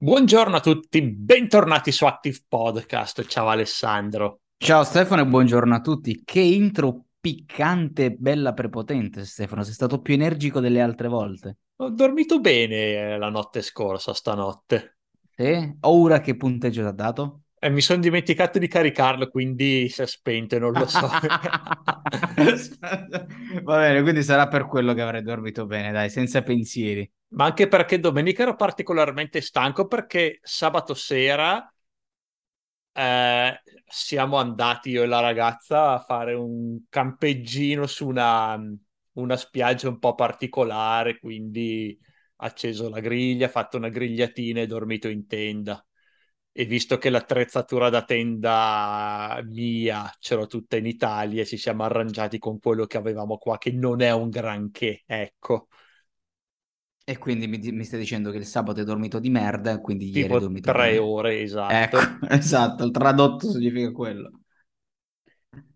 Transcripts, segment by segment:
Buongiorno a tutti, bentornati su Active Podcast. Ciao Alessandro. Ciao Stefano e buongiorno a tutti. Che intro piccante bella prepotente, Stefano. Sei stato più energico delle altre volte. Ho dormito bene la notte scorsa, stanotte. Sì? Ora che punteggio ti ha dato? E mi sono dimenticato di caricarlo, quindi si è spento non lo so. Va bene, quindi sarà per quello che avrei dormito bene, dai, senza pensieri. Ma anche perché domenica ero particolarmente stanco perché sabato sera eh, siamo andati io e la ragazza a fare un campeggino su una, una spiaggia un po' particolare, quindi acceso la griglia, fatto una grigliatina e dormito in tenda e visto che l'attrezzatura da tenda mia ce l'ho tutta in Italia, ci siamo arrangiati con quello che avevamo qua, che non è un granché, ecco. E quindi mi, mi stai dicendo che il sabato hai dormito di merda, quindi tipo ieri hai dormito tre bene. ore, esatto. Ecco, esatto, il tradotto significa quello.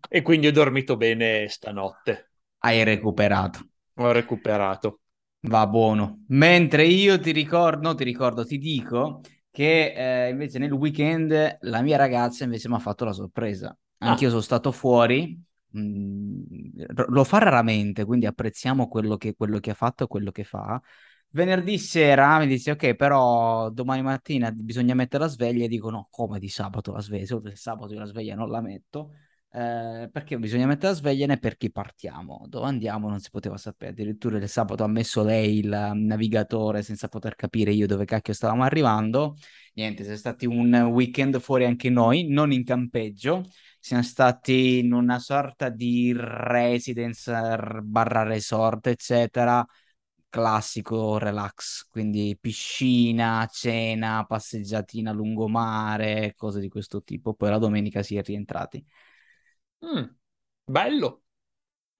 E quindi ho dormito bene stanotte. Hai recuperato. Ho recuperato. Va buono. Mentre io ti ricordo, ti ricordo, ti dico che eh, invece nel weekend la mia ragazza invece mi ha fatto la sorpresa. Anch'io Ah. sono stato fuori, mh, lo fa raramente, quindi apprezziamo quello che, quello che ha fatto e quello che fa. Venerdì sera mi dice, ok, però domani mattina bisogna mettere la sveglia e dico, no, come di sabato la sveglia? Se sabato io la sveglia non la metto. Eh, perché bisogna mettere la sveglia né per chi partiamo. Dove andiamo non si poteva sapere. Addirittura il sabato ha messo lei il navigatore senza poter capire io dove cacchio stavamo arrivando. Niente, siamo stati un weekend fuori anche noi, non in campeggio. Siamo stati in una sorta di residence barra resort, eccetera. Classico relax, quindi piscina, cena, passeggiatina lungomare, cose di questo tipo. Poi la domenica si è rientrati. Mm, bello.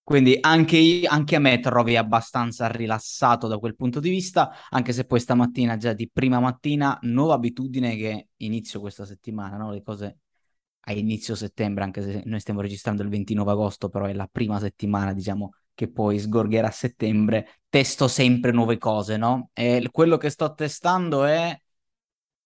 Quindi anche, anche, a me trovi abbastanza rilassato da quel punto di vista, anche se poi stamattina, già di prima mattina, nuova abitudine che inizio questa settimana, no? Le cose a inizio settembre, anche se noi stiamo registrando il 29 agosto, però è la prima settimana, diciamo, che poi sgorgherà a settembre, testo sempre nuove cose, no? E quello che sto testando è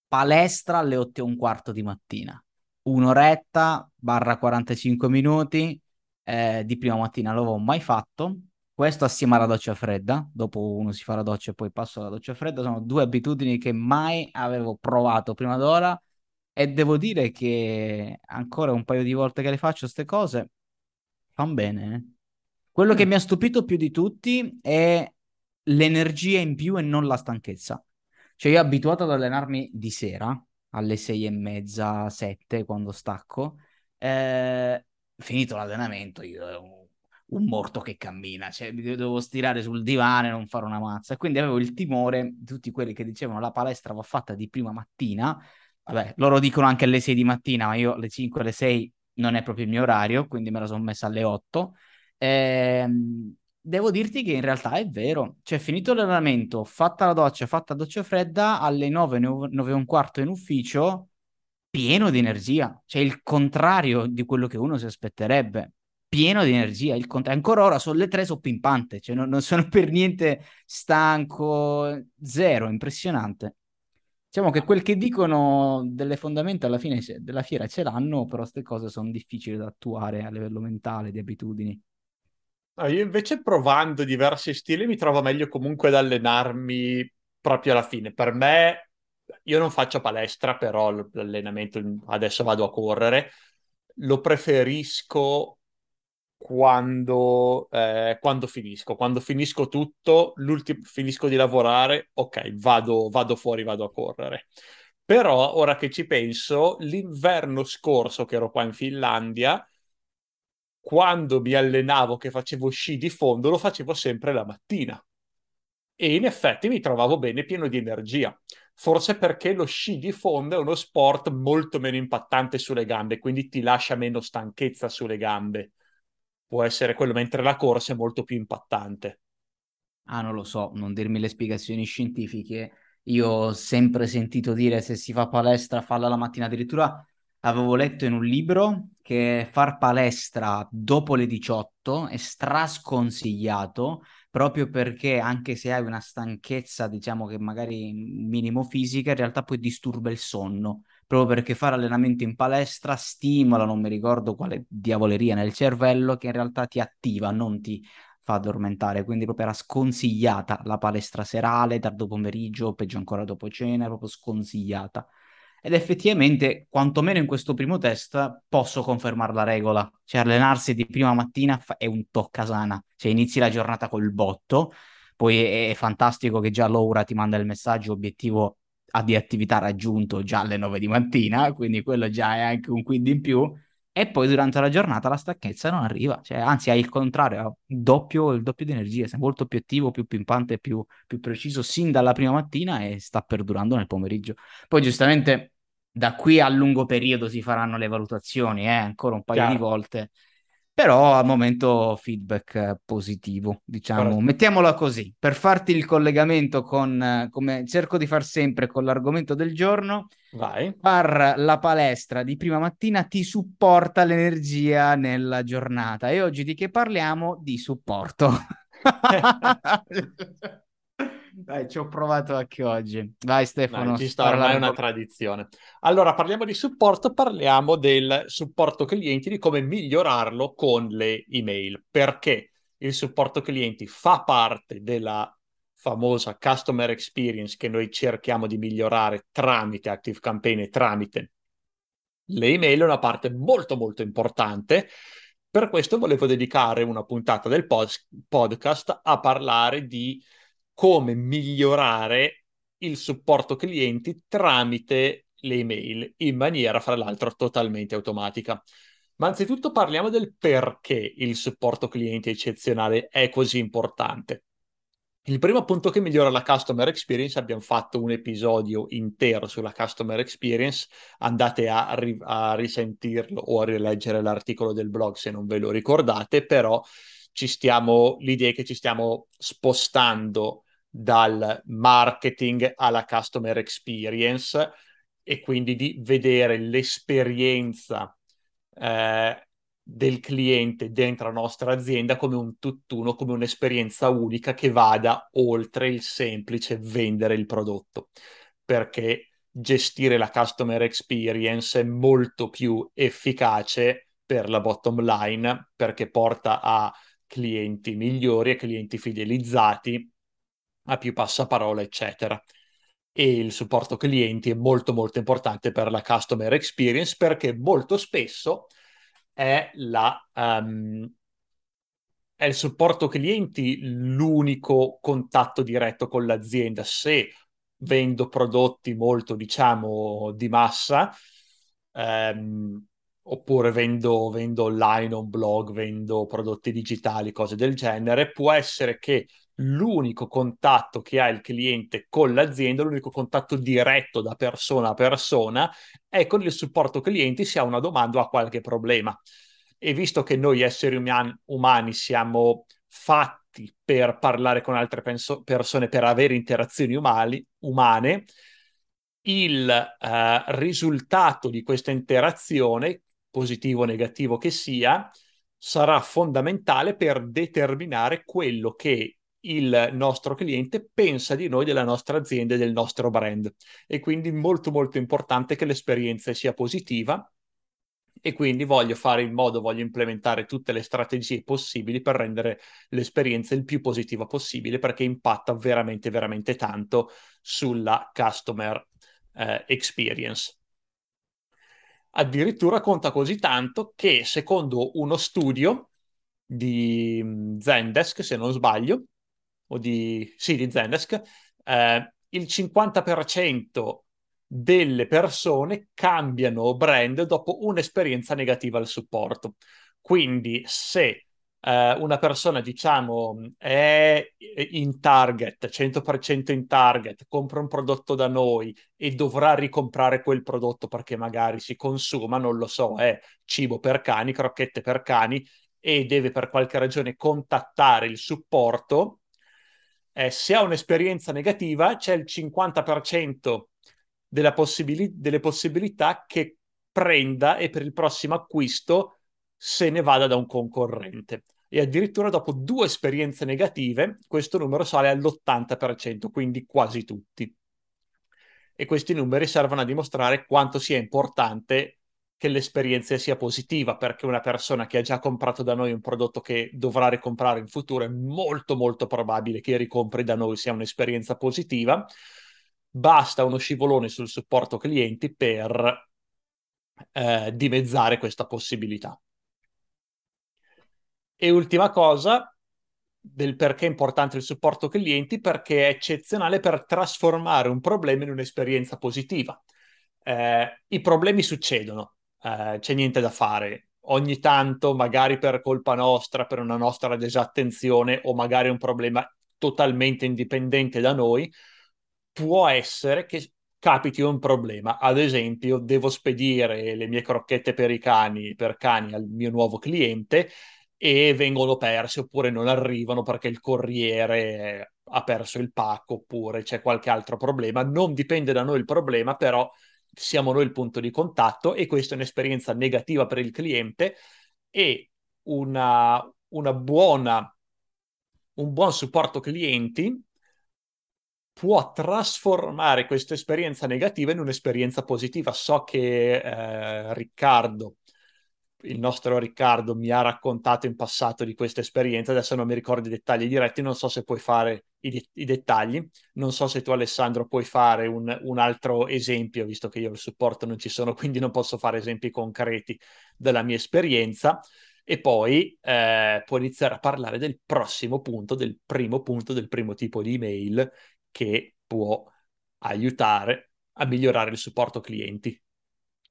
palestra alle 8 e un quarto di mattina, un'oretta barra 45 minuti eh, di prima mattina, l'avevo mai fatto. Questo assieme alla doccia fredda, dopo uno si fa la doccia e poi passo alla doccia fredda, sono due abitudini che mai avevo provato prima d'ora e devo dire che ancora un paio di volte che le faccio queste cose fanno bene. Eh? Quello mm. che mi ha stupito più di tutti è l'energia in più e non la stanchezza. Cioè io abituato ad allenarmi di sera, alle sei e mezza, sette, quando stacco, eh, finito l'allenamento io un, un morto che cammina, cioè mi dovevo stirare sul divano e non fare una mazza. Quindi avevo il timore di tutti quelli che dicevano la palestra va fatta di prima mattina, vabbè, loro dicono anche alle 6 di mattina, ma io alle 5, alle 6 non è proprio il mio orario, quindi me la sono messa alle 8. Ehm, devo dirti che in realtà è vero, cioè finito l'allenamento, fatta la doccia, fatta la doccia fredda, alle 9, 9 e un quarto in ufficio, pieno di energia, cioè il contrario di quello che uno si aspetterebbe, pieno di energia, il cont- ancora ora sono le 3, sono pimpante, cioè non, non sono per niente stanco, zero, impressionante. Diciamo che quel che dicono delle fondamenta alla fine della fiera ce l'hanno, però queste cose sono difficili da attuare a livello mentale, di abitudini. Io invece provando diversi stili mi trovo meglio comunque ad allenarmi proprio alla fine. Per me, io non faccio palestra, però l'allenamento adesso vado a correre, lo preferisco quando, eh, quando finisco. Quando finisco tutto, finisco di lavorare, ok, vado, vado fuori, vado a correre. Però ora che ci penso, l'inverno scorso che ero qua in Finlandia, quando mi allenavo che facevo sci di fondo, lo facevo sempre la mattina. E in effetti mi trovavo bene, pieno di energia. Forse perché lo sci di fondo è uno sport molto meno impattante sulle gambe, quindi ti lascia meno stanchezza sulle gambe. Può essere quello, mentre la corsa è molto più impattante. Ah, non lo so, non dirmi le spiegazioni scientifiche. Io ho sempre sentito dire se si fa palestra, falla la mattina. Addirittura avevo letto in un libro che far palestra dopo le 18 è strasconsigliato proprio perché anche se hai una stanchezza, diciamo che magari minimo fisica, in realtà poi disturba il sonno, proprio perché fare allenamento in palestra stimola, non mi ricordo quale diavoleria nel cervello, che in realtà ti attiva, non ti fa addormentare, quindi proprio era sconsigliata la palestra serale, tardo pomeriggio, peggio ancora dopo cena, proprio sconsigliata. Ed effettivamente, quantomeno in questo primo test, posso confermare la regola. Cioè, allenarsi di prima mattina è un toccasana. Cioè, inizi la giornata col botto, poi è, è fantastico che già Laura ti manda il messaggio obiettivo di attività raggiunto già alle 9 di mattina, quindi quello già è anche un quid in più e poi durante la giornata la stanchezza non arriva, cioè, anzi hai il contrario, doppio, il doppio di energia, sei molto più attivo, più pimpante, più, più preciso sin dalla prima mattina e sta perdurando nel pomeriggio. Poi giustamente da qui a lungo periodo si faranno le valutazioni, eh, ancora un paio Chiaro. di volte, però al momento feedback positivo, diciamo, però... mettiamola così, per farti il collegamento con, come cerco di far sempre con l'argomento del giorno, Vai. Far la palestra di prima mattina ti supporta l'energia nella giornata e oggi di che parliamo? Di supporto. Dai, ci ho provato anche oggi. Vai Stefano. Dai, ci sta ormai è una tradizione. Allora, parliamo di supporto, parliamo del supporto clienti, di come migliorarlo con le email. Perché il supporto clienti fa parte della famosa customer experience che noi cerchiamo di migliorare tramite Active Campaign e tramite le email è una parte molto molto importante. Per questo volevo dedicare una puntata del pod- podcast a parlare di come migliorare il supporto clienti tramite le email in maniera, fra l'altro, totalmente automatica. Ma anzitutto parliamo del perché il supporto clienti eccezionale è così importante. Il primo punto che migliora la customer experience, abbiamo fatto un episodio intero sulla customer experience, andate a, ri- a risentirlo o a rileggere l'articolo del blog se non ve lo ricordate, però ci stiamo, l'idea è che ci stiamo spostando dal marketing alla customer experience e quindi di vedere l'esperienza eh, del cliente dentro la nostra azienda come un tutt'uno, come un'esperienza unica che vada oltre il semplice vendere il prodotto, perché gestire la customer experience è molto più efficace per la bottom line, perché porta a clienti migliori, a clienti fidelizzati, a più passaparola, eccetera. E il supporto clienti è molto molto importante per la customer experience perché molto spesso è, la, um, è il supporto clienti l'unico contatto diretto con l'azienda. Se vendo prodotti molto, diciamo, di massa, um, oppure vendo, vendo online un blog, vendo prodotti digitali, cose del genere, può essere che l'unico contatto che ha il cliente con l'azienda, l'unico contatto diretto da persona a persona, è con il supporto clienti se ha una domanda o ha qualche problema. E visto che noi esseri uman- umani siamo fatti per parlare con altre penso- persone, per avere interazioni umali, umane, il uh, risultato di questa interazione, positivo o negativo che sia, sarà fondamentale per determinare quello che il nostro cliente pensa di noi, della nostra azienda e del nostro brand. E quindi molto molto importante che l'esperienza sia positiva e quindi voglio fare in modo, voglio implementare tutte le strategie possibili per rendere l'esperienza il più positiva possibile perché impatta veramente veramente tanto sulla customer eh, experience. Addirittura conta così tanto che secondo uno studio di mm, Zendesk, se non sbaglio, o di, sì, di Zendesk, eh, il 50% delle persone cambiano brand dopo un'esperienza negativa al supporto. Quindi se eh, una persona, diciamo, è in target, 100% in target, compra un prodotto da noi e dovrà ricomprare quel prodotto perché magari si consuma, non lo so, è cibo per cani, crocchette per cani e deve per qualche ragione contattare il supporto, eh, se ha un'esperienza negativa c'è il 50% possibili- delle possibilità che prenda e per il prossimo acquisto se ne vada da un concorrente. e addirittura dopo due esperienze negative questo numero sale all'80%, quindi quasi tutti. E questi numeri servono a dimostrare quanto sia importante che l'esperienza sia positiva, perché una persona che ha già comprato da noi un prodotto che dovrà ricomprare in futuro è molto molto probabile che ricompri da noi sia un'esperienza positiva. Basta uno scivolone sul supporto clienti per eh, dimezzare questa possibilità. E ultima cosa, del perché è importante il supporto clienti, perché è eccezionale per trasformare un problema in un'esperienza positiva. Eh, I problemi succedono, eh, c'è niente da fare. Ogni tanto, magari per colpa nostra, per una nostra disattenzione o magari un problema totalmente indipendente da noi, può essere che capiti un problema. Ad esempio, devo spedire le mie crocchette per i cani, per cani al mio nuovo cliente e vengono perse oppure non arrivano perché il corriere ha perso il pacco oppure c'è qualche altro problema. Non dipende da noi il problema, però siamo noi il punto di contatto e questa è un'esperienza negativa per il cliente e una, una buona, un buon supporto clienti può trasformare questa esperienza negativa in un'esperienza positiva. So che eh, Riccardo il nostro Riccardo mi ha raccontato in passato di questa esperienza, adesso non mi ricordo i dettagli diretti, non so se puoi fare i, i dettagli, non so se tu Alessandro puoi fare un, un, altro esempio, visto che io il supporto non ci sono, quindi non posso fare esempi concreti della mia esperienza, e poi eh, puoi iniziare a parlare del prossimo punto, del primo punto, del primo tipo di email che può aiutare a migliorare il supporto clienti.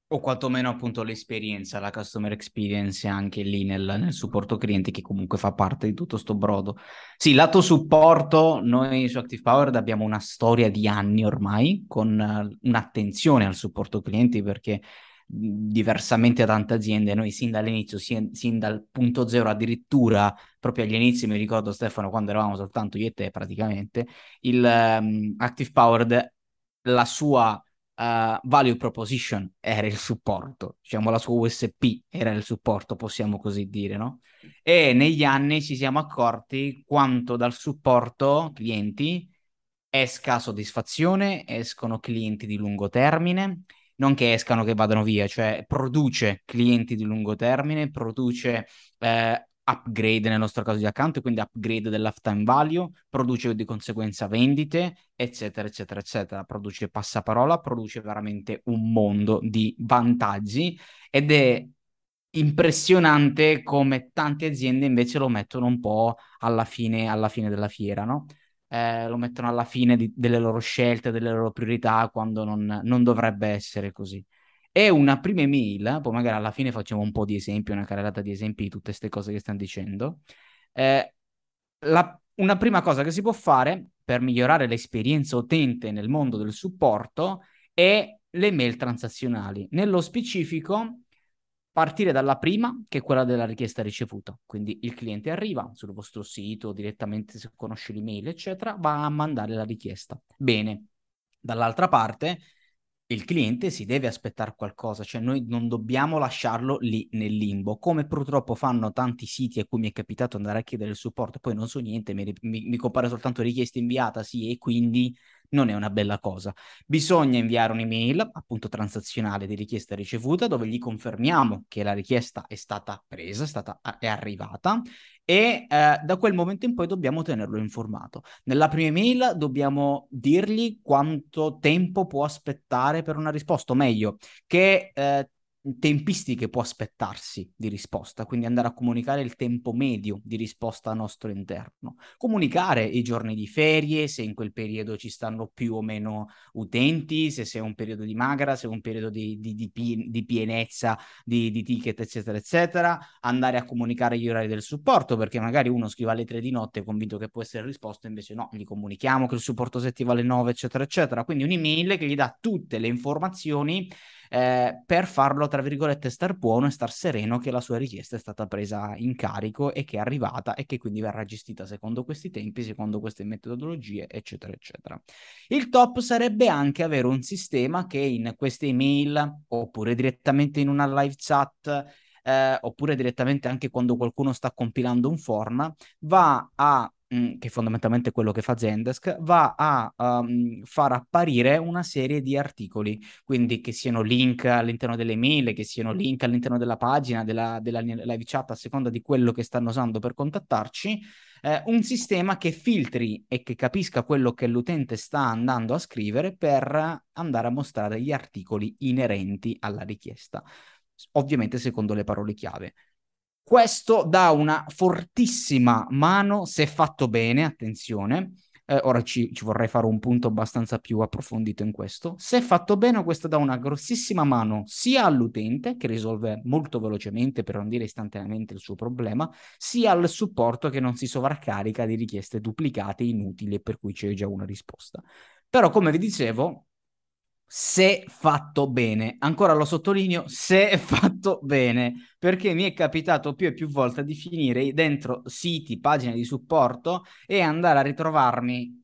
O quantomeno appunto l'esperienza, la customer experience anche lì nel, nel, supporto clienti che comunque fa parte di tutto sto brodo. Sì, lato supporto, noi su Active Powered abbiamo una storia di anni ormai con uh, un'attenzione al supporto clienti perché diversamente da tante aziende, noi sin dall'inizio, sin, sin dal punto zero addirittura, proprio agli inizi, mi ricordo Stefano quando eravamo soltanto io e te praticamente, il um, Active Powered, la sua uh, value proposition era il supporto, diciamo la sua USP era il supporto, possiamo così dire, no? E negli anni ci siamo accorti quanto dal supporto clienti esca soddisfazione, escono clienti di lungo termine, non che escano, che vadano via, cioè produce clienti di lungo termine, produce eh, upgrade nel nostro caso di account, quindi upgrade del lifetime value, produce di conseguenza vendite, eccetera, eccetera, eccetera. Produce passaparola, produce veramente un mondo di vantaggi ed è impressionante come tante aziende invece lo mettono un po' alla fine, alla fine della fiera, no? Eh, lo mettono alla fine di, delle loro scelte, delle loro priorità, quando non, non dovrebbe essere così è una prima email, poi magari alla fine facciamo un po' di esempi, una carrellata di esempi di tutte queste cose che stanno dicendo. Eh, la, una prima cosa che si può fare per migliorare l'esperienza utente nel mondo del supporto è le mail transazionali. Nello specifico, partire dalla prima, che è quella della richiesta ricevuta. Quindi il cliente arriva sul vostro sito, direttamente se conosce l'email, eccetera, va a mandare la richiesta. Bene. Dall'altra parte, il cliente si deve aspettare qualcosa, cioè noi non dobbiamo lasciarlo lì nel limbo, come purtroppo fanno tanti siti a cui mi è capitato andare a chiedere il supporto, poi non so niente, mi, mi, mi compare soltanto richiesta inviata, sì, e quindi non è una bella cosa. Bisogna inviare un'email, appunto transazionale di richiesta ricevuta, dove gli confermiamo che la richiesta è stata presa, è, stata, è arrivata e eh, da quel momento in poi dobbiamo tenerlo informato. Nella prima email dobbiamo dirgli quanto tempo può aspettare per una risposta, o meglio, che eh, tempistiche può aspettarsi di risposta, quindi andare a comunicare il tempo medio di risposta al nostro interno, comunicare i giorni di ferie, se in quel periodo ci stanno più o meno utenti, se è un periodo di magra, se è un periodo di, di, di, di pienezza di, ticket, eccetera, eccetera, andare a comunicare gli orari del supporto, perché magari uno scrive alle tre di notte convinto che può essere risposto, invece no, gli comunichiamo che il supporto si attiva alle 9, eccetera, eccetera, quindi un'email che gli dà tutte le informazioni eh, per farlo, tra virgolette, star buono e star sereno che la sua richiesta è stata presa in carico e che è arrivata e che quindi verrà gestita secondo questi tempi, secondo queste metodologie, eccetera, eccetera. Il top sarebbe anche avere un sistema che in queste email oppure direttamente in una live chat eh, oppure direttamente anche quando qualcuno sta compilando un form, va a Mm, che fondamentalmente è quello che fa Zendesk, va a um, far apparire una serie di articoli, quindi che siano link all'interno delle mail, che siano link all'interno della pagina, della, della live chat, a seconda di quello che stanno usando per contattarci, eh, un sistema che filtri e che capisca quello che l'utente sta andando a scrivere per andare a mostrare gli articoli inerenti alla richiesta ovviamente secondo le parole chiave. Questo dà una fortissima mano se fatto bene, attenzione. Eh, ora ci, ci, vorrei fare un punto abbastanza più approfondito in questo. Se fatto bene, questo dà una grossissima mano sia all'utente, che risolve molto velocemente, per non dire istantaneamente, il suo problema, sia al supporto che non si sovraccarica di richieste duplicate, inutili per cui c'è già una risposta. Però, come vi dicevo, se fatto bene. Ancora lo sottolineo, se fatto bene, perché mi è capitato più e più volte di finire dentro siti, pagine di supporto e andare a ritrovarmi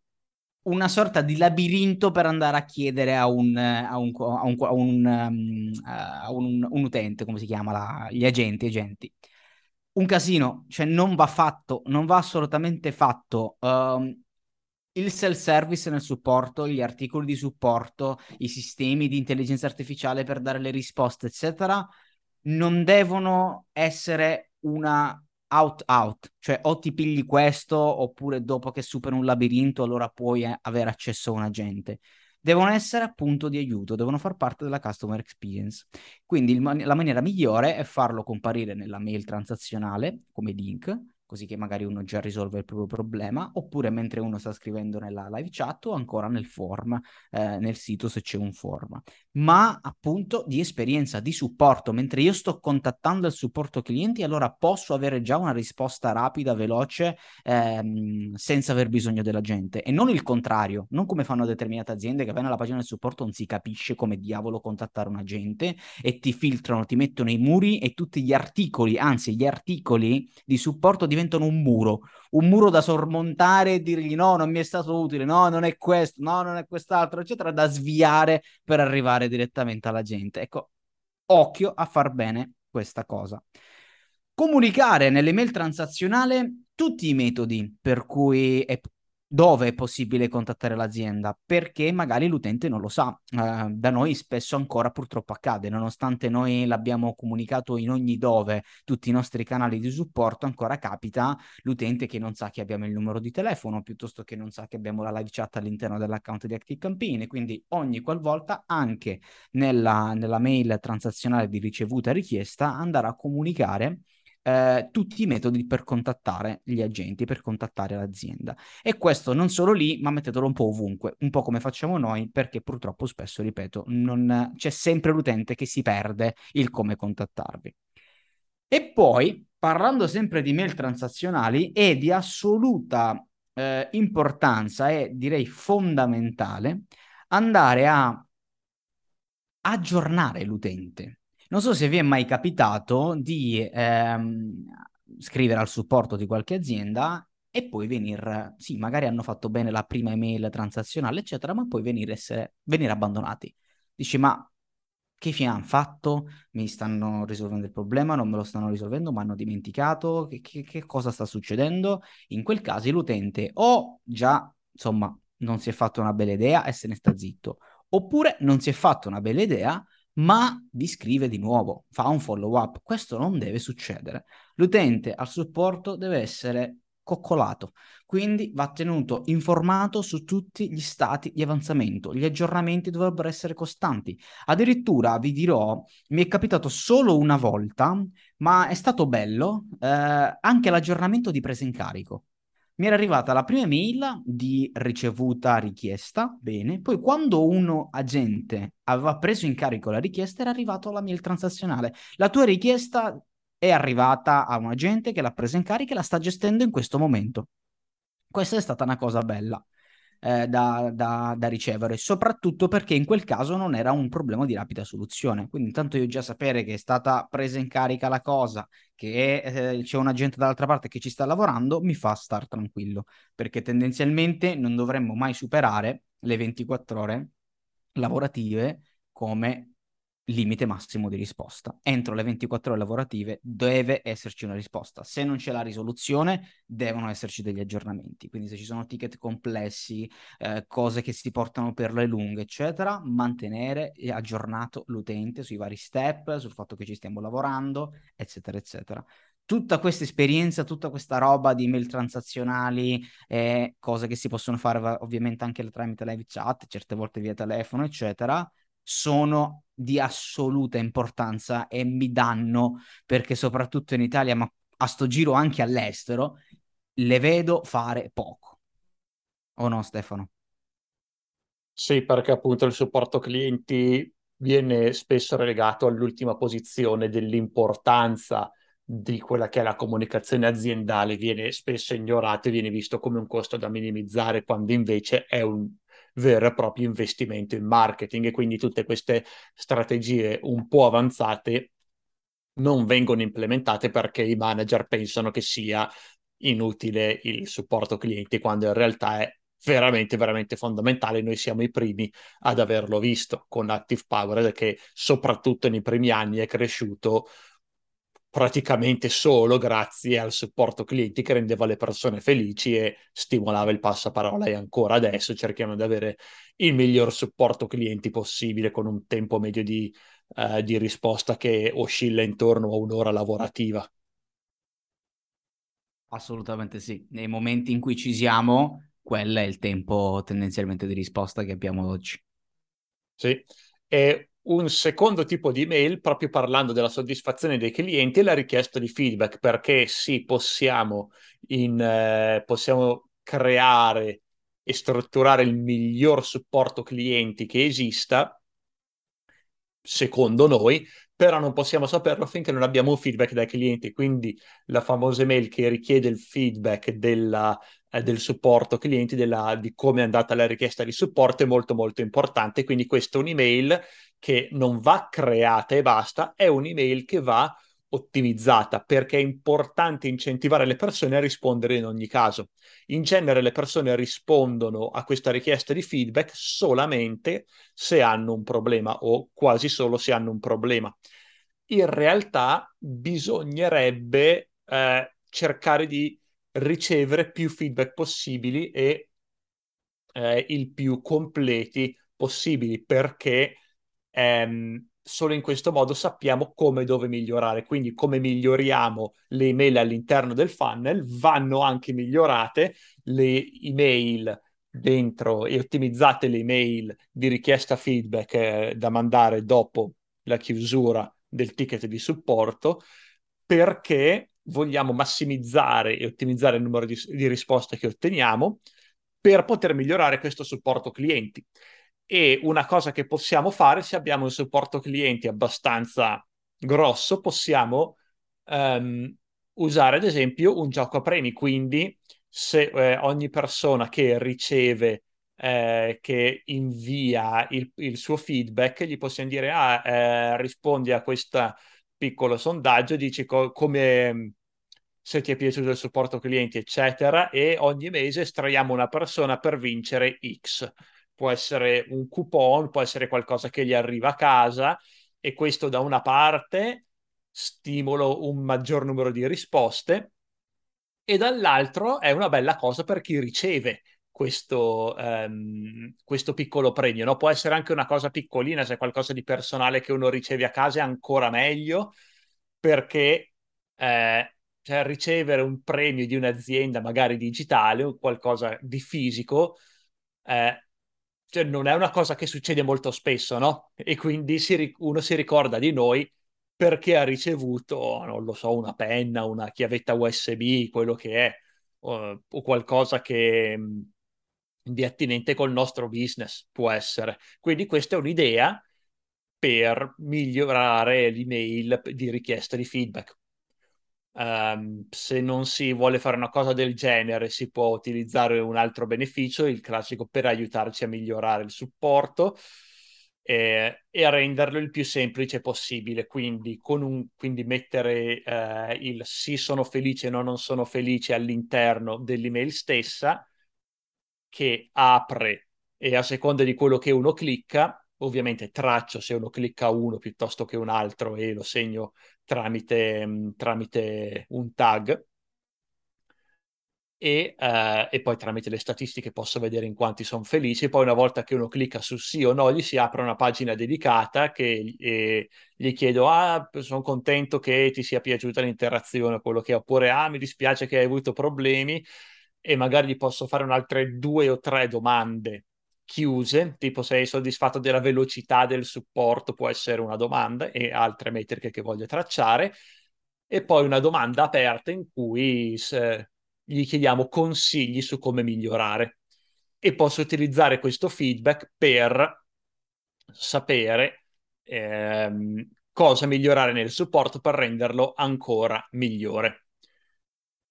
una sorta di labirinto per andare a chiedere a un, a un, a un, a un, um, a un, un utente, come si chiama, la, gli agenti, agenti. Un casino, cioè non va fatto, non va assolutamente fatto. Um, il self-service nel supporto, gli articoli di supporto, i sistemi di intelligenza artificiale per dare le risposte, eccetera, non devono essere una out-out, cioè o ti pigli questo oppure dopo che superi un labirinto allora puoi eh, avere accesso a un agente. Devono essere appunto di aiuto, devono far parte della customer experience. Quindi man- la maniera migliore è farlo comparire nella mail transazionale come link, così che magari uno già risolve il proprio problema, oppure mentre uno sta scrivendo nella live chat o ancora nel form, eh, nel sito se c'è un form. Ma appunto di esperienza, di supporto, mentre io sto contattando il supporto clienti, allora posso avere già una risposta rapida, veloce, ehm, senza aver bisogno della gente. E non il contrario, non come fanno determinate aziende che vanno alla pagina del supporto, non si capisce come diavolo contattare un agente e ti filtrano, ti mettono i muri e tutti gli articoli, anzi gli articoli di supporto diventano diventano un muro, un muro da sormontare e dirgli no, non mi è stato utile, no, non è questo, no, non è quest'altro, eccetera, da sviare per arrivare direttamente alla gente. Ecco, occhio a far bene questa cosa. Comunicare nell'email transazionale tutti i metodi per cui è dove è possibile contattare l'azienda, perché magari l'utente non lo sa. Uh, da noi spesso ancora purtroppo accade, nonostante noi l'abbiamo comunicato in ogni dove, tutti i nostri canali di supporto, ancora capita l'utente che non sa che abbiamo il numero di telefono, piuttosto che non sa che abbiamo la live chat all'interno dell'account di Active Campaign, quindi ogni qualvolta anche nella, nella mail transazionale di ricevuta richiesta andare a comunicare eh, tutti i metodi per contattare gli agenti, per contattare l'azienda. E questo non solo lì, ma mettetelo un po' ovunque, un po' come facciamo noi, perché purtroppo spesso, ripeto, non... c'è sempre l'utente che si perde il come contattarvi. E poi, parlando sempre di mail transazionali, è di assoluta eh, importanza e direi fondamentale andare a aggiornare l'utente. Non so se vi è mai capitato di ehm, scrivere al supporto di qualche azienda e poi venire, sì, magari hanno fatto bene la prima email transazionale, eccetera, ma poi venire, essere, venire abbandonati. Dici, ma che fine hanno fatto? Mi stanno risolvendo il problema, non me lo stanno risolvendo, mi hanno dimenticato, che, che, che cosa sta succedendo? In quel caso l'utente o già, insomma, non si è fatto una bella idea e se ne sta zitto, oppure non si è fatto una bella idea ma vi scrive di nuovo, fa un follow up. Questo non deve succedere. L'utente al supporto deve essere coccolato, quindi va tenuto informato su tutti gli stati di avanzamento. Gli aggiornamenti dovrebbero essere costanti. Addirittura vi dirò, mi è capitato solo una volta, ma è stato bello, eh, anche l'aggiornamento di presa in carico mi era arrivata la prima mail di ricevuta richiesta, bene, poi quando un agente aveva preso in carico la richiesta era arrivato la mail transazionale. La tua richiesta è arrivata a un agente che l'ha presa in carico e la sta gestendo in questo momento. Questa è stata una cosa bella eh, da, da, da, ricevere, soprattutto perché in quel caso non era un problema di rapida soluzione. Quindi intanto io già sapere che è stata presa in carica la cosa, che eh, c'è un agente dall'altra parte che ci sta lavorando, mi fa star tranquillo, perché tendenzialmente non dovremmo mai superare le 24 ore lavorative come limite massimo di risposta. Entro le 24 ore lavorative deve esserci una risposta. Se non c'è la risoluzione, devono esserci degli aggiornamenti. Quindi se ci sono ticket complessi, eh, cose che si portano per le lunghe, eccetera, mantenere aggiornato l'utente sui vari step, sul fatto che ci stiamo lavorando, eccetera, eccetera. Tutta questa esperienza, tutta questa roba di mail transazionali, eh, cose che si possono fare ovviamente anche tramite live chat, certe volte via telefono, eccetera, sono di assoluta importanza e mi danno, perché soprattutto in Italia, ma a sto giro anche all'estero, le vedo fare poco. O no, Stefano? Sì, perché appunto il supporto clienti viene spesso relegato all'ultima posizione dell'importanza di quella che è la comunicazione aziendale, viene spesso ignorato e viene visto come un costo da minimizzare, quando invece è un vero e proprio investimento in marketing e quindi tutte queste strategie un po' avanzate non vengono implementate perché i manager pensano che sia inutile il supporto clienti quando in realtà è veramente veramente fondamentale. Noi siamo i primi ad averlo visto con Active Power che soprattutto nei primi anni è cresciuto praticamente solo grazie al supporto clienti che rendeva le persone felici e stimolava il passaparola e ancora adesso cerchiamo di avere il miglior supporto clienti possibile con un tempo medio di, uh, di risposta che oscilla intorno a un'ora lavorativa. Assolutamente sì. Nei momenti in cui ci siamo, quello è il tempo tendenzialmente di risposta che abbiamo oggi. Sì, e un secondo tipo di email proprio parlando della soddisfazione dei clienti e la richiesta di feedback, perché sì, possiamo, in, eh, possiamo creare e strutturare il miglior supporto clienti che esista, secondo noi, però non possiamo saperlo finché non abbiamo un feedback dai clienti. Quindi la famosa email che richiede il feedback della, eh, del supporto clienti, della, di come è andata la richiesta di supporto è molto molto importante. Quindi questa è un'email che non va creata e basta, è un'email che va ottimizzata perché è importante incentivare le persone a rispondere in ogni caso. In genere le persone rispondono a questa richiesta di feedback solamente se hanno un problema o quasi solo se hanno un problema. In realtà bisognerebbe eh, cercare di ricevere più feedback possibili e eh, il più completi possibili perché ehm, solo in questo modo sappiamo come e dove migliorare. Quindi come miglioriamo le email all'interno del funnel, vanno anche migliorate le email dentro e ottimizzate le email di richiesta feedback eh, da mandare dopo la chiusura del ticket di supporto perché vogliamo massimizzare e ottimizzare il numero di, di risposte che otteniamo per poter migliorare questo supporto clienti. E una cosa che possiamo fare, se abbiamo un supporto clienti abbastanza grosso, possiamo um, usare ad esempio un gioco a premi. Quindi, se eh, ogni persona che riceve, eh, che invia il, il, suo feedback, gli possiamo dire: Ah, eh, rispondi a questo piccolo sondaggio, dici co- come se ti è piaciuto il supporto clienti, eccetera, e ogni mese estraiamo una persona per vincere X può essere un coupon, può essere qualcosa che gli arriva a casa e questo da una parte stimola un maggior numero di risposte e dall'altro è una bella cosa per chi riceve questo, um, questo piccolo premio. No? Può essere anche una cosa piccolina, se è qualcosa di personale che uno riceve a casa è ancora meglio perché eh, cioè, ricevere un premio di un'azienda magari digitale o qualcosa di fisico eh, cioè, non è una cosa che succede molto spesso, no? E quindi si, uno si ricorda di noi perché ha ricevuto, non lo so, una penna, una chiavetta USB, quello che è, o, o qualcosa che mm, di attinente col nostro business può essere. Quindi questa è un'idea per migliorare l'email di richiesta di feedback. Um, se non si vuole fare una cosa del genere, si può utilizzare un altro beneficio, il classico per aiutarci a migliorare il supporto eh, e a renderlo il più semplice possibile. Quindi, un, quindi mettere eh, il sì sono felice no non sono felice all'interno dell'email stessa che apre e a seconda di quello che uno clicca ovviamente traccio se uno clicca uno piuttosto che un altro e lo segno tramite, mm, tramite un tag e, eh, e, poi tramite le statistiche posso vedere in quanti sono felici. Poi una volta che uno clicca su sì o no, gli si apre una pagina dedicata che gli chiedo, ah, sono contento che ti sia piaciuta l'interazione, quello che è, oppure, ah, mi dispiace che hai avuto problemi e magari gli posso fare un'altre due o tre domande chiuse, tipo sei soddisfatto della velocità del supporto, può essere una domanda e altre metriche che voglio tracciare. E poi una domanda aperta in cui se, gli chiediamo consigli su come migliorare e posso utilizzare questo feedback per sapere ehm, cosa migliorare nel supporto per renderlo ancora migliore.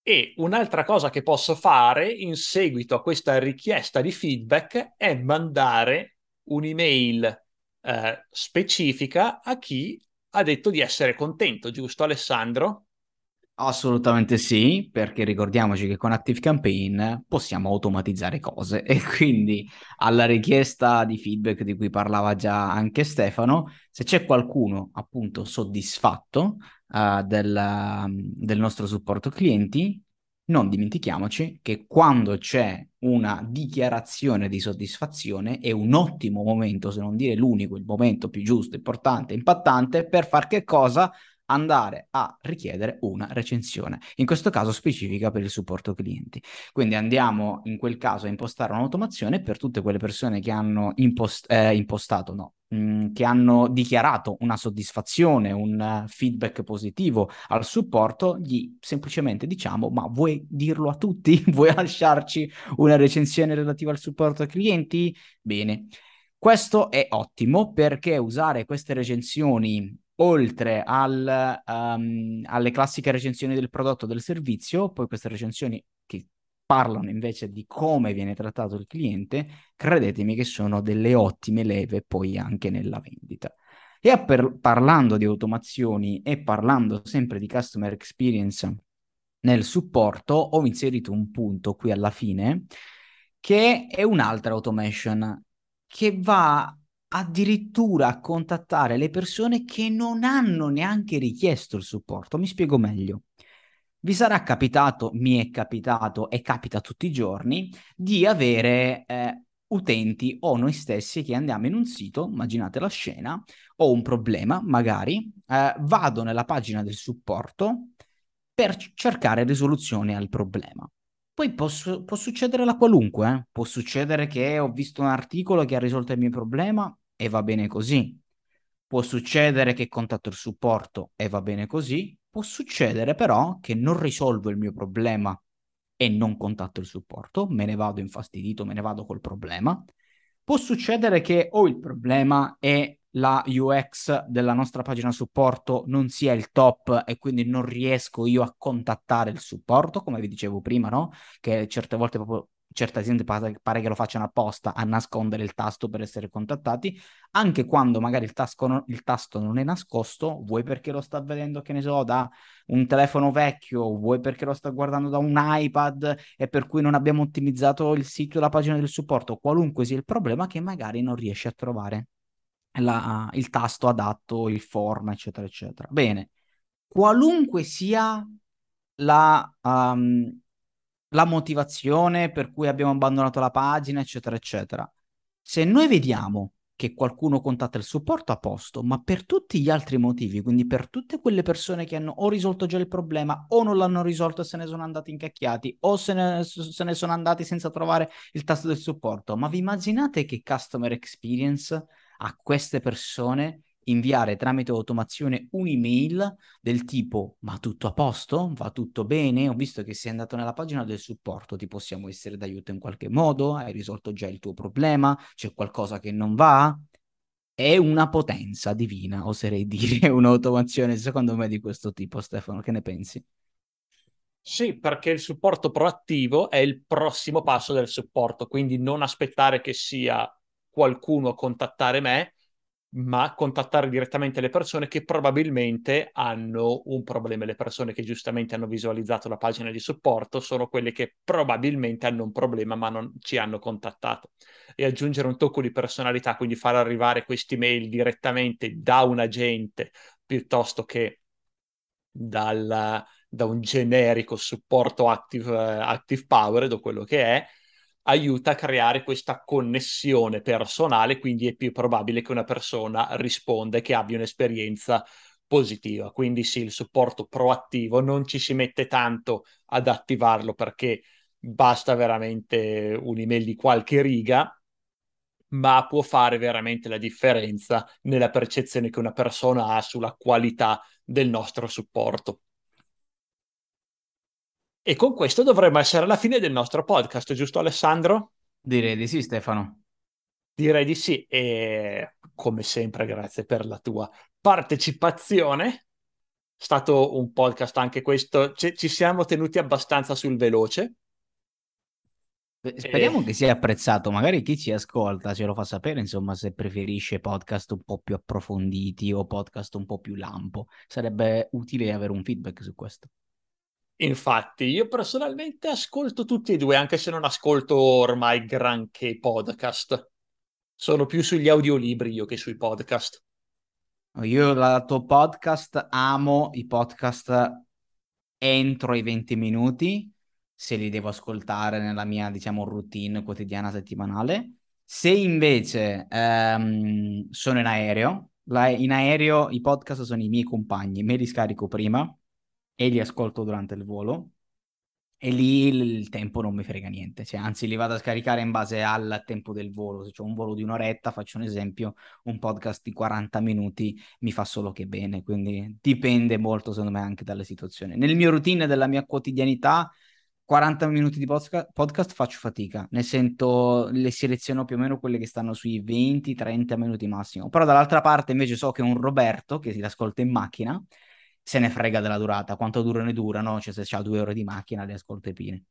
E un'altra cosa che posso fare in seguito a questa richiesta di feedback è mandare un'email eh, specifica a chi ha detto di essere contento, giusto Alessandro? Assolutamente sì, perché ricordiamoci che con ActiveCampaign possiamo automatizzare cose e quindi alla richiesta di feedback di cui parlava già anche Stefano, se c'è qualcuno appunto soddisfatto uh, del, del nostro supporto clienti, non dimentichiamoci che quando c'è una dichiarazione di soddisfazione è un ottimo momento, se non dire l'unico, il momento più giusto, importante, impattante per far che cosa? Andare a richiedere una recensione, in questo caso specifica per il supporto clienti. Quindi andiamo in quel caso a impostare un'automazione per tutte quelle persone che hanno impost- eh, impostato, no, mh, mm, che hanno dichiarato una soddisfazione, un uh, feedback positivo al supporto, gli semplicemente diciamo, ma vuoi dirlo a tutti? vuoi lasciarci una recensione relativa al supporto clienti? Bene. Questo è ottimo perché usare queste recensioni oltre al, um, alle classiche recensioni del prodotto o del servizio, poi queste recensioni che parlano invece di come viene trattato il cliente, credetemi che sono delle ottime leve poi anche nella vendita. E per, parlando di automazioni e parlando sempre di customer experience nel supporto, ho inserito un punto qui alla fine che è un'altra automation che va addirittura a contattare le persone che non hanno neanche richiesto il supporto. Mi spiego meglio. Vi sarà capitato, mi è capitato e capita tutti i giorni, di avere eh, utenti o noi stessi che andiamo in un sito, immaginate la scena, ho un problema, magari, eh, vado nella pagina del supporto per cercare risoluzione al problema. Poi può, può succedere la qualunque, eh? può succedere che ho visto un articolo che ha risolto il mio problema e va bene così. Può succedere che contatto il supporto e va bene così. Può succedere però che non risolvo il mio problema e non contatto il supporto, me ne vado infastidito, me ne vado col problema. Può succedere che o il problema è la UX della nostra pagina supporto non sia il top e quindi non riesco io a contattare il supporto, come vi dicevo prima, no? Che certe volte proprio certe aziende pare, che lo facciano apposta a nascondere il tasto per essere contattati, anche quando magari il, tasco, il tasto non è nascosto, vuoi perché lo sta vedendo, che ne so, da un telefono vecchio, vuoi perché lo sta guardando da un iPad e per cui non abbiamo ottimizzato il sito la pagina del supporto, qualunque sia il problema che magari non riesce a trovare la, il tasto adatto, il form, eccetera, eccetera. Bene, qualunque sia la... Um, la motivazione per cui abbiamo abbandonato la pagina, eccetera, eccetera. Se noi vediamo che qualcuno contatta il supporto a posto, ma per tutti gli altri motivi, quindi per tutte quelle persone che hanno o risolto già il problema o non l'hanno risolto e se ne sono andati incacchiati o se ne, se ne sono andati senza trovare il tasto del supporto, ma vi immaginate che customer experience a queste persone inviare tramite automazione un'email del tipo ma tutto a posto? Va tutto bene? Ho visto che sei andato nella pagina del supporto, ti possiamo essere d'aiuto in qualche modo? Hai risolto già il tuo problema? C'è qualcosa che non va? È una potenza divina, oserei dire, un'automazione secondo me di questo tipo, Stefano, che ne pensi? Sì, perché il supporto proattivo è il prossimo passo del supporto, quindi non aspettare che sia qualcuno a contattare me, ma contattare direttamente le persone che probabilmente hanno un problema. Le persone che giustamente hanno visualizzato la pagina di supporto sono quelle che probabilmente hanno un problema ma non ci hanno contattato. E aggiungere un tocco di personalità, quindi far arrivare questi mail direttamente da un agente piuttosto che dal, da un generico supporto active, active powered o quello che è, aiuta a creare questa connessione personale, quindi è più probabile che una persona risponda e che abbia un'esperienza positiva. Quindi sì, il supporto proattivo non ci si mette tanto ad attivarlo perché basta veramente un'email di qualche riga, ma può fare veramente la differenza nella percezione che una persona ha sulla qualità del nostro supporto. E con questo dovremmo essere alla fine del nostro podcast, giusto Alessandro? Direi di sì, Stefano. Direi di sì e come sempre grazie per la tua partecipazione. È stato un podcast anche questo, C- ci siamo tenuti abbastanza sul veloce. Speriamo e... che sia apprezzato, magari chi ci ascolta ce lo fa sapere, insomma, se preferisce podcast un po' più approfonditi o podcast un po' più lampo. Sarebbe utile avere un feedback su questo. Infatti, io personalmente ascolto tutti e due, anche se non ascolto ormai granché podcast. Sono più sugli audiolibri io che sui podcast. Io lato podcast amo i podcast entro i 20 minuti, se li devo ascoltare nella mia, diciamo, routine quotidiana settimanale. Se invece ehm, sono in aereo, la, in aereo i podcast sono i miei compagni, me li scarico prima e li ascolto durante il volo e lì il tempo non mi frega niente, cioè, anzi li vado a scaricare in base al tempo del volo, se c'è un volo di un'oretta, faccio un esempio, un podcast di 40 minuti mi fa solo che bene, quindi dipende molto secondo me anche dalle situazioni. Nel mio routine della mia quotidianità 40 minuti di podcast faccio fatica, ne sento, le seleziono più o meno quelle che stanno sui 20-30 minuti massimo, però dall'altra parte invece so che un Roberto che si ascolta in macchina se ne frega della durata, quanto durano e durano, cioè se c'ha due ore di macchina le ascolto e pine.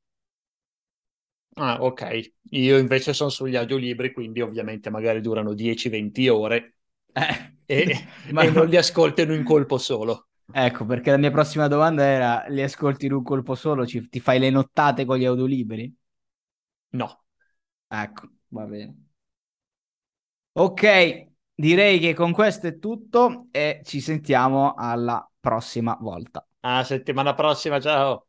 Ah, ok. Io invece sono sugli audiolibri, quindi ovviamente magari durano 10-20 ore eh. e, Ma... e non li ascolto in un colpo solo. Ecco, perché la mia prossima domanda era, li ascolti in un colpo solo? Ci, ti fai le nottate con gli audiolibri? No. Ecco, va bene. Ok, direi che con questo è tutto e ci sentiamo alla prossima volta. A settimana prossima, ciao.